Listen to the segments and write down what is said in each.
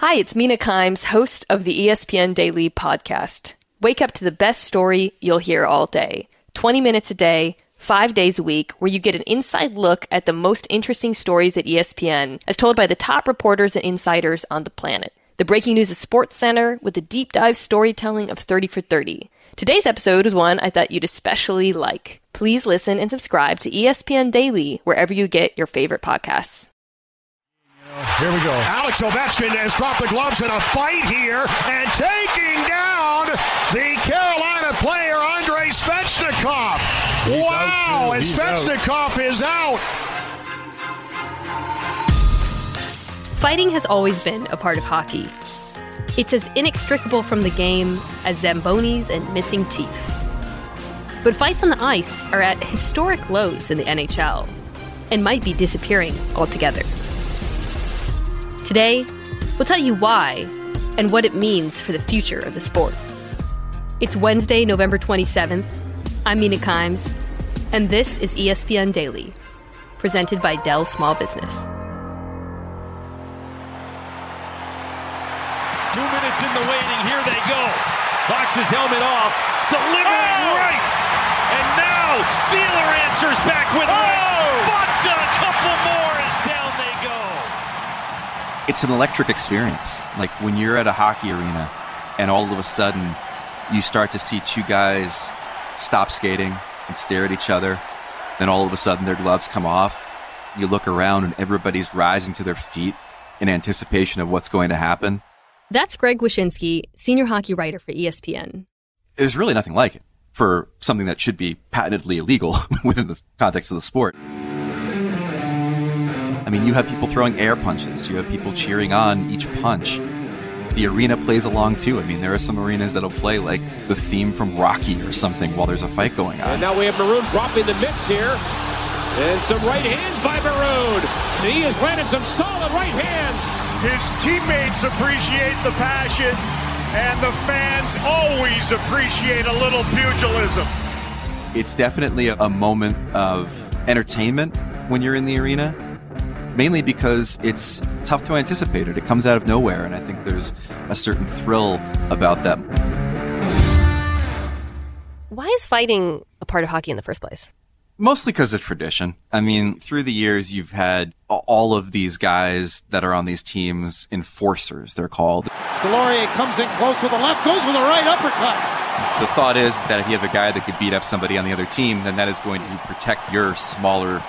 Hi, it's Mina Kimes, host of the ESPN Daily podcast. Wake up to the best story you'll hear all day. 20 minutes a day, five days a week, where you get an inside look at the most interesting stories at ESPN, as told by the top reporters and insiders on the planet. The Breaking News of SportsCenter with the deep dive storytelling of 30 for 30. Today's episode is one I thought you'd especially like. Please listen and subscribe to ESPN Daily wherever you get your favorite podcasts. Here we go. Alex Ovechkin has dropped the gloves in a fight here and taking down the Carolina player Andrei Svechnikov. He's wow, out, and too. Out. Svechnikov is out. Fighting has always been a part of hockey. It's as inextricable from the game as Zambonis and missing teeth. But fights on the ice are at historic lows in the NHL and might be disappearing altogether. Today, we'll tell you why and what it means for the future of the sport. It's Wednesday, November 27th. I'm Mina Kimes, and this is ESPN Daily, presented by Dell Small Business. Two minutes in the waiting. Here they go. Fox's helmet off. Delivering oh! rights. And now Sealer answers back with oh! rights. Fox and a couple more as down they go. It's an electric experience. Like when you're at a hockey arena and all of a sudden you start to see two guys stop skating and stare at each other, then all of a sudden their gloves come off. You look around and everybody's rising to their feet in anticipation of what's going to happen. That's Greg Wyshynski, senior hockey writer for ESPN. There's really nothing like it for something that should be patently illegal within the context of the sport. I mean, you have people throwing air punches, you have people cheering on each punch. The arena plays along too. I mean, there are some arenas that'll play like the theme from Rocky or something while there's a fight going on. And now we have Maroon dropping the mitts here. And some right hands by Maroon. And he has landed some solid right hands. His teammates appreciate the passion, and the fans always appreciate a little pugilism. It's definitely a, a moment of entertainment when you're in the arena, mainly because it's tough to anticipate it. It comes out of nowhere, and I think there's a certain thrill about that. Why is fighting a part of hockey in the first place? Mostly because of tradition. I mean, through the years, you've had all of these guys that are on these teams, enforcers, they're called. Deslauriers comes in close with the left, goes with a right uppercut. The thought is that if you have a guy that could beat up somebody on the other team, then that is going to protect your smaller,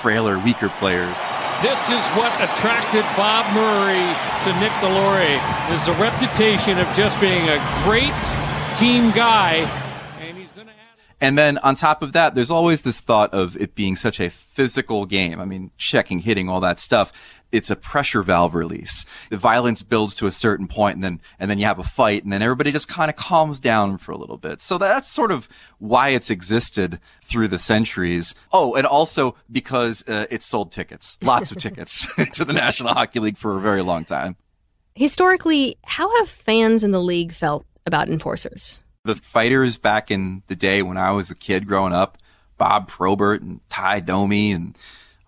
frailer, weaker players. This is what attracted Bob Murray to Nick Deslauriers is the reputation of just being a great team guy. And he's going to And then on top of that, there's always this thought of it being such a physical game. I mean, checking, hitting, all that stuff. It's a pressure valve release. The violence builds to a certain point and then, and then you have a fight and then everybody just kind of calms down for a little bit. So that's sort of why it's existed through the centuries. Oh, and also because uh, it sold tickets, lots of tickets to the National Hockey League for a very long time. Historically, how have fans in the league felt about enforcers? The fighters back in the day when I was a kid growing up, Bob Probert and Ty Domi and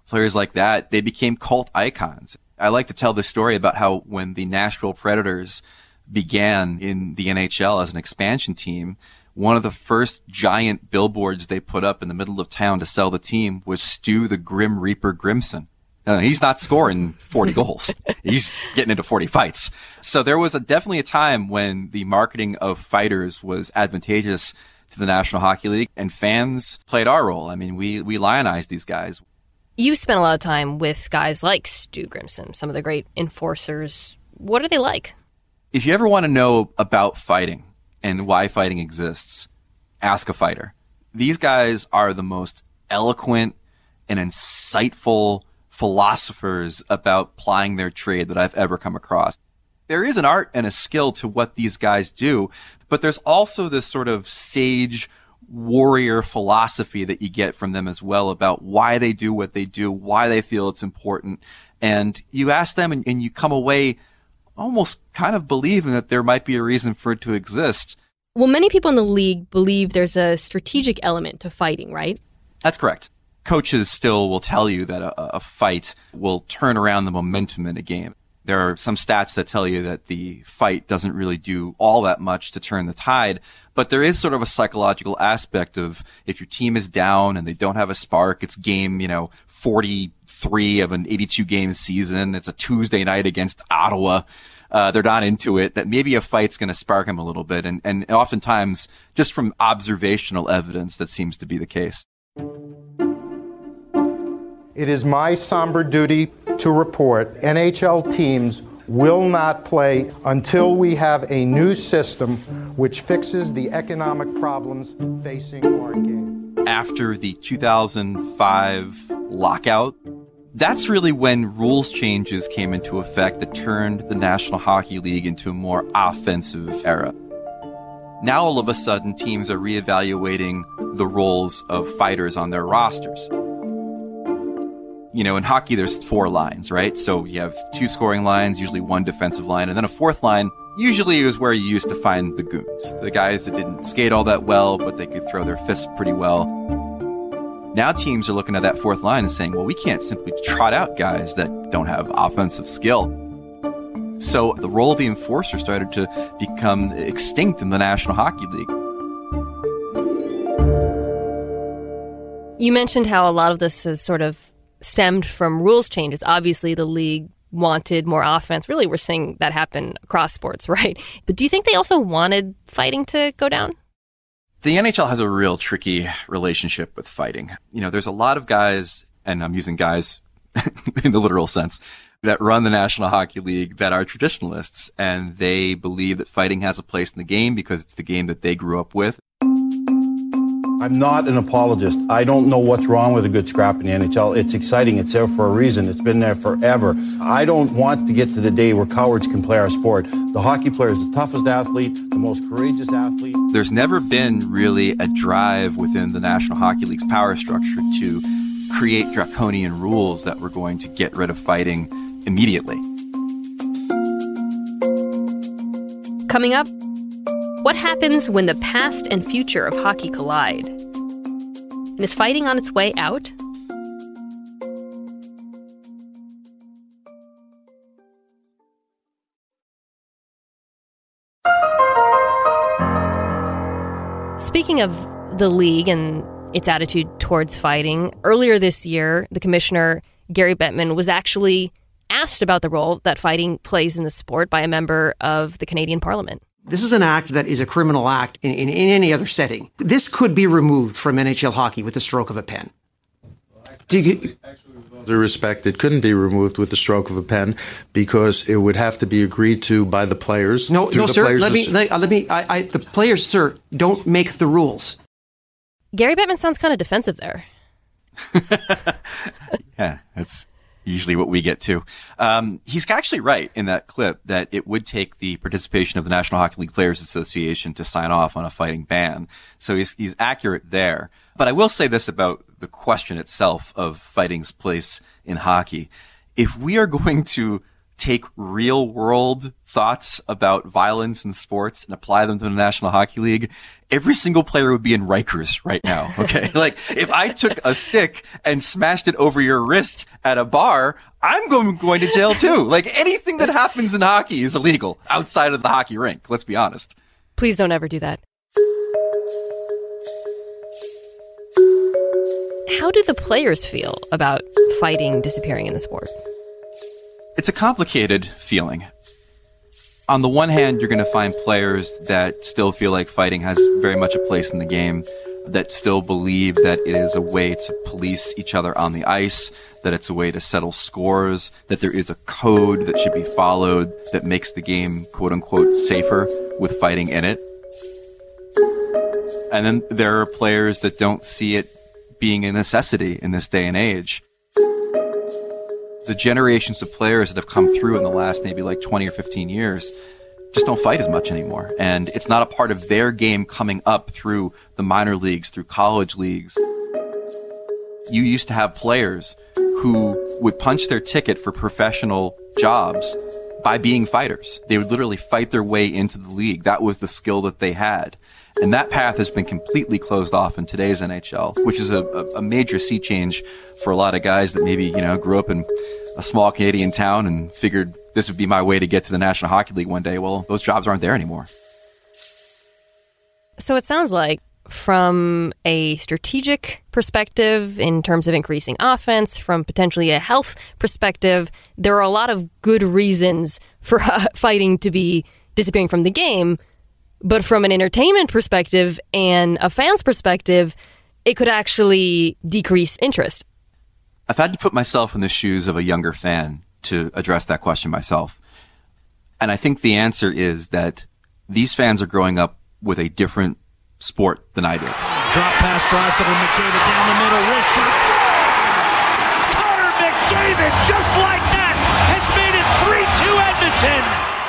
players like that, they became cult icons. I like to tell the story about how when the Nashville Predators began in the NHL as an expansion team, one of the first giant billboards they put up in the middle of town to sell the team was Stu the Grim Reaper Grimson. Uh, he's not scoring 40 goals. He's getting into 40 fights. So there was a, definitely a time when the marketing of fighters was advantageous to the National Hockey League and fans played our role. I mean, we, we lionized these guys. You spent a lot of time with guys like Stu Grimson, some of the great enforcers. What are they like? If you ever want to know about fighting and why fighting exists, ask a fighter. These guys are the most eloquent and insightful philosophers about plying their trade that I've ever come across. There is an art and a skill to what these guys do, but there's also this sort of sage warrior philosophy that you get from them as well about why they do what they do, why they feel it's important. And you ask them and, and you come away almost kind of believing that there might be a reason for it to exist. Well, many people in the league believe there's a strategic element to fighting, right? That's correct. Coaches still will tell you that a, a fight will turn around the momentum in a game. There are some stats that tell you that the fight doesn't really do all that much to turn the tide, but there is sort of a psychological aspect of if your team is down and they don't have a spark, it's game, you know, 43 of an 82 game season. It's a Tuesday night against Ottawa. Uh, they're not into it, that maybe a fight's going to spark them a little bit. And, and oftentimes, just from observational evidence, that seems to be the case. It is my somber duty to report NHL teams will not play until we have a new system which fixes the economic problems facing our game. After the 2005 lockout, that's really when rules changes came into effect that turned the National Hockey League into a more offensive era. Now all of a sudden teams are reevaluating the roles of fighters on their rosters you know, in hockey, there's four lines, right? So you have two scoring lines, usually one defensive line, and then a fourth line usually is where you used to find the goons, the guys that didn't skate all that well, but they could throw their fists pretty well. Now teams are looking at that fourth line and saying, well, we can't simply trot out guys that don't have offensive skill. So the role of the enforcer started to become extinct in the National Hockey League. You mentioned how a lot of this is sort of stemmed from rules changes. Obviously, the league wanted more offense. Really, we're seeing that happen across sports, right? But do you think they also wanted fighting to go down? The NHL has a real tricky relationship with fighting. You know, there's a lot of guys, and I'm using guys in the literal sense, that run the National Hockey League that are traditionalists, and they believe that fighting has a place in the game because it's the game that they grew up with. I'm not an apologist. I don't know what's wrong with a good scrap in the NHL. It's exciting. It's there for a reason. It's been there forever. I don't want to get to the day where cowards can play our sport. The hockey player is the toughest athlete, the most courageous athlete. There's never been really a drive within the National Hockey League's power structure to create draconian rules that were going to get rid of fighting immediately. Coming up, what happens when the past and future of hockey collide? And is fighting on its way out? Speaking of the league and its attitude towards fighting, earlier this year, the commissioner, Gary Bettman, was actually asked about the role that fighting plays in the sport by a member of the Canadian Parliament. This is an act that is a criminal act in, in, in, any other setting. This could be removed from NHL hockey with the stroke of a pen. Do you, the respect, it couldn't be removed with the stroke of a pen because it would have to be agreed to by the players. No, no, sir. Players let me, let, let me. I, I, the players, sir, don't make the rules. Gary Bettman sounds kind of defensive there. yeah, that's usually what we get to. Um, he's actually right in that clip that it would take the participation of the National Hockey League Players Association to sign off on a fighting ban. So he's, he's accurate there. But I will say this about the question itself of fighting's place in hockey. If we are going to take real world thoughts about violence in sports and apply them to the National Hockey League, every single player would be in Rikers right now. Okay. like if I took a stick and smashed it over your wrist at a bar, I'm going, going to jail too. Like anything that happens in hockey is illegal outside of the hockey rink. Let's be honest. Please don't ever do that. How do the players feel about fighting disappearing in the sport? It's a complicated feeling. On the one hand, you're going to find players that still feel like fighting has very much a place in the game, that still believe that it is a way to police each other on the ice, that it's a way to settle scores, that there is a code that should be followed that makes the game quote unquote safer with fighting in it. And then there are players that don't see it being a necessity in this day and age the generations of players that have come through in the last maybe like 20 or 15 years just don't fight as much anymore. And it's not a part of their game coming up through the minor leagues, through college leagues. You used to have players who would punch their ticket for professional jobs by being fighters. They would literally fight their way into the league. That was the skill that they had. And that path has been completely closed off in today's NHL, which is a, a, major sea change for a lot of guys that maybe, you know, grew up in a small Canadian town and figured this would be my way to get to the National Hockey League one day. Well, those jobs aren't there anymore. So it sounds like from a strategic perspective in terms of increasing offense, from potentially a health perspective, there are a lot of good reasons for fighting to be disappearing from the game. But from an entertainment perspective and a fan's perspective, it could actually decrease interest. I've had to put myself in the shoes of a younger fan to address that question myself. And I think the answer is that these fans are growing up with a different sport than I did. Drop pass, Draisaitl, McDavid down the middle, wrist shot, Connor McDavid, just like that, has made it 3-2 Edmonton.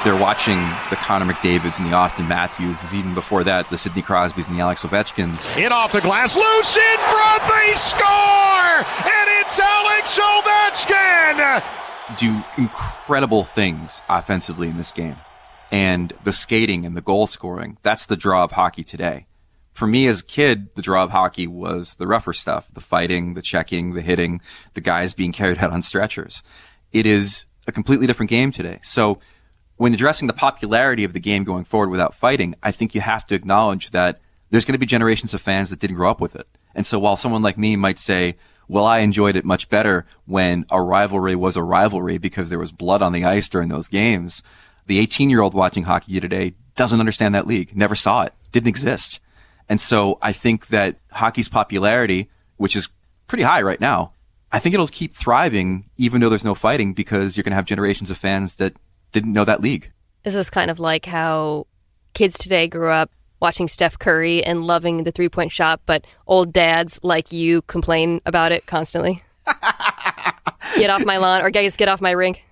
They're watching the Connor McDavids and the Auston Matthews, even before that, the Sidney Crosbys and the Alex Ovechkins. In off the glass, loose in front, they score! And it's Alex Ovechkin! Do incredible things offensively in this game. And the skating and the goal scoring, that's the draw of hockey today. For me as a kid, the draw of hockey was the rougher stuff, the fighting, the checking, the hitting, the guys being carried out on stretchers. It is a completely different game today. So when addressing the popularity of the game going forward without fighting, I think you have to acknowledge that there's going to be generations of fans that didn't grow up with it. And so while someone like me might say, well, I enjoyed it much better when a rivalry was a rivalry because there was blood on the ice during those games. The 18 year old watching hockey today doesn't understand that league, never saw it, didn't exist. And so I think that hockey's popularity, which is pretty high right now, I think it'll keep thriving even though there's no fighting because you're going to have generations of fans that didn't know that league. Is this kind of like how kids today grew up watching Steph Curry and loving the three point shot, but old dads like you complain about it constantly? get off my lawn, or guys, get off my rink.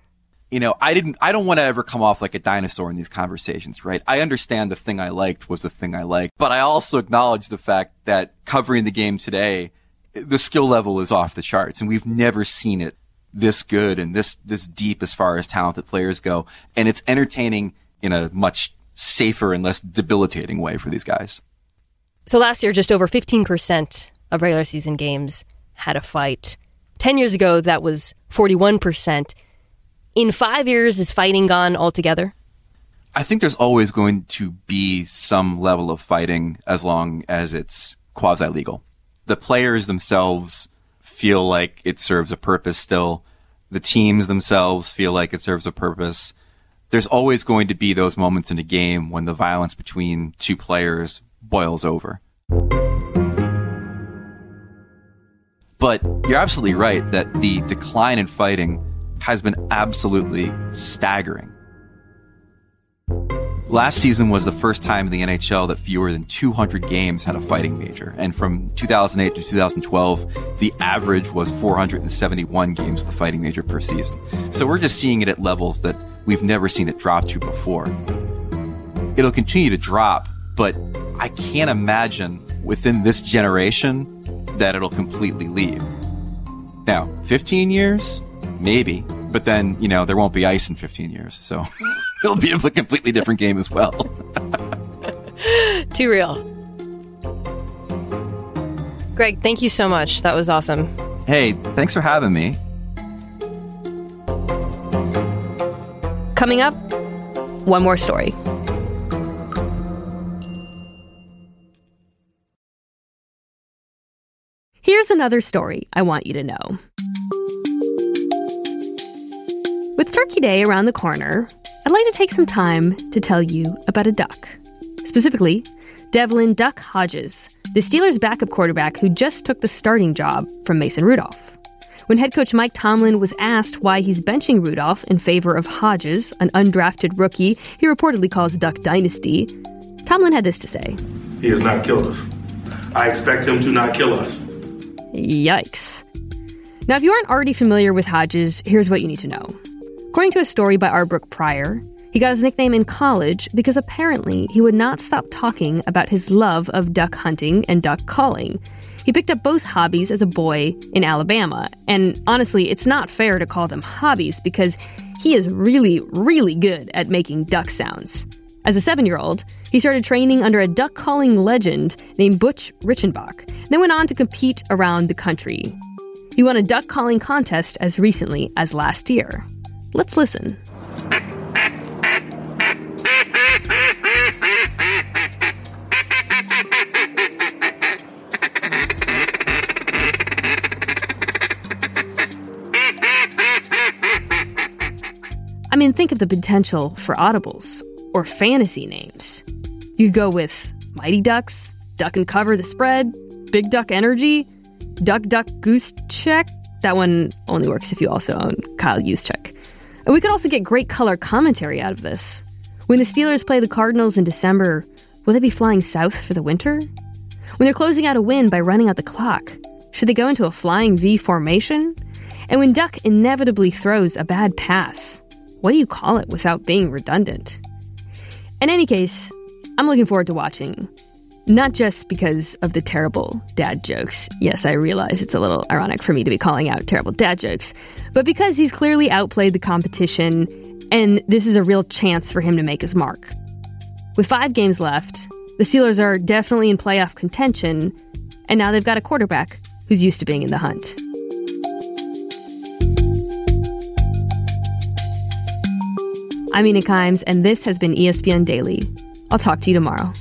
You know, I didn't. I don't want to ever come off like a dinosaur in these conversations, right? I understand the thing I liked was the thing I liked, but I also acknowledge the fact that covering the game today, the skill level is off the charts, and we've never seen it this good and this this deep as far as talented players go, and it's entertaining in a much safer and less debilitating way for these guys. So last year, just over 15% of regular season games had a fight. 10 years ago, that was 41%. In five years, is fighting gone altogether? I think there's always going to be some level of fighting as long as it's quasi legal. The players themselves feel like it serves a purpose still. The teams themselves feel like it serves a purpose. There's always going to be those moments in a game when the violence between two players boils over. But you're absolutely right that the decline in fighting has been absolutely staggering. Last season was the first time in the NHL that fewer than 200 games had a fighting major. And from 2008 to 2012, the average was 471 games of the fighting major per season. So we're just seeing it at levels that we've never seen it drop to before. It'll continue to drop, but I can't imagine within this generation that it'll completely leave. Now, 15 years? Maybe. But then, you know, there won't be ice in 15 years. So. it'll be a completely different game as well. Too real. Greg, thank you so much. That was awesome. Hey, thanks for having me. Coming up, one more story. Here's another story I want you to know. With Turkey Day around the corner, I'd like to take some time to tell you about a duck. Specifically, Devlin Duck Hodges, the Steelers' backup quarterback who just took the starting job from Mason Rudolph. When head coach Mike Tomlin was asked why he's benching Rudolph in favor of Hodges, an undrafted rookie he reportedly calls Duck Dynasty, Tomlin had this to say He has not killed us. I expect him to not kill us. Yikes. Now, if you aren't already familiar with Hodges, here's what you need to know. According to a story by our Brooke Pryor, he got his nickname in college because apparently he would not stop talking about his love of duck hunting and duck calling. He picked up both hobbies as a boy in Alabama, and honestly, it's not fair to call them hobbies because he is really, really good at making duck sounds. As a seven year old, he started training under a duck calling legend named Butch Reichenbach, then went on to compete around the country. He won a duck calling contest as recently as last year. Let's listen. I mean, think of the potential for audibles or fantasy names. You go with Mighty Ducks, Duck and Cover the Spread, Big Duck Energy, Duck Duck Goose Check. That one only works if you also own Kyle Juszczyk. And we could also get great color commentary out of this. When the Steelers play the Cardinals in December, will they be flying south for the winter? When they're closing out a win by running out the clock, should they go into a flying V formation? And when Duck inevitably throws a bad pass, what do you call it without being redundant? In any case, I'm looking forward to watching. Not just because of the terrible dad jokes. Yes, I realize it's a little ironic for me to be calling out terrible dad jokes, but because he's clearly outplayed the competition, and this is a real chance for him to make his mark. With five games left, the Steelers are definitely in playoff contention, and now they've got a quarterback who's used to being in the hunt. I'm Mina Kimes, and this has been ESPN Daily. I'll talk to you tomorrow.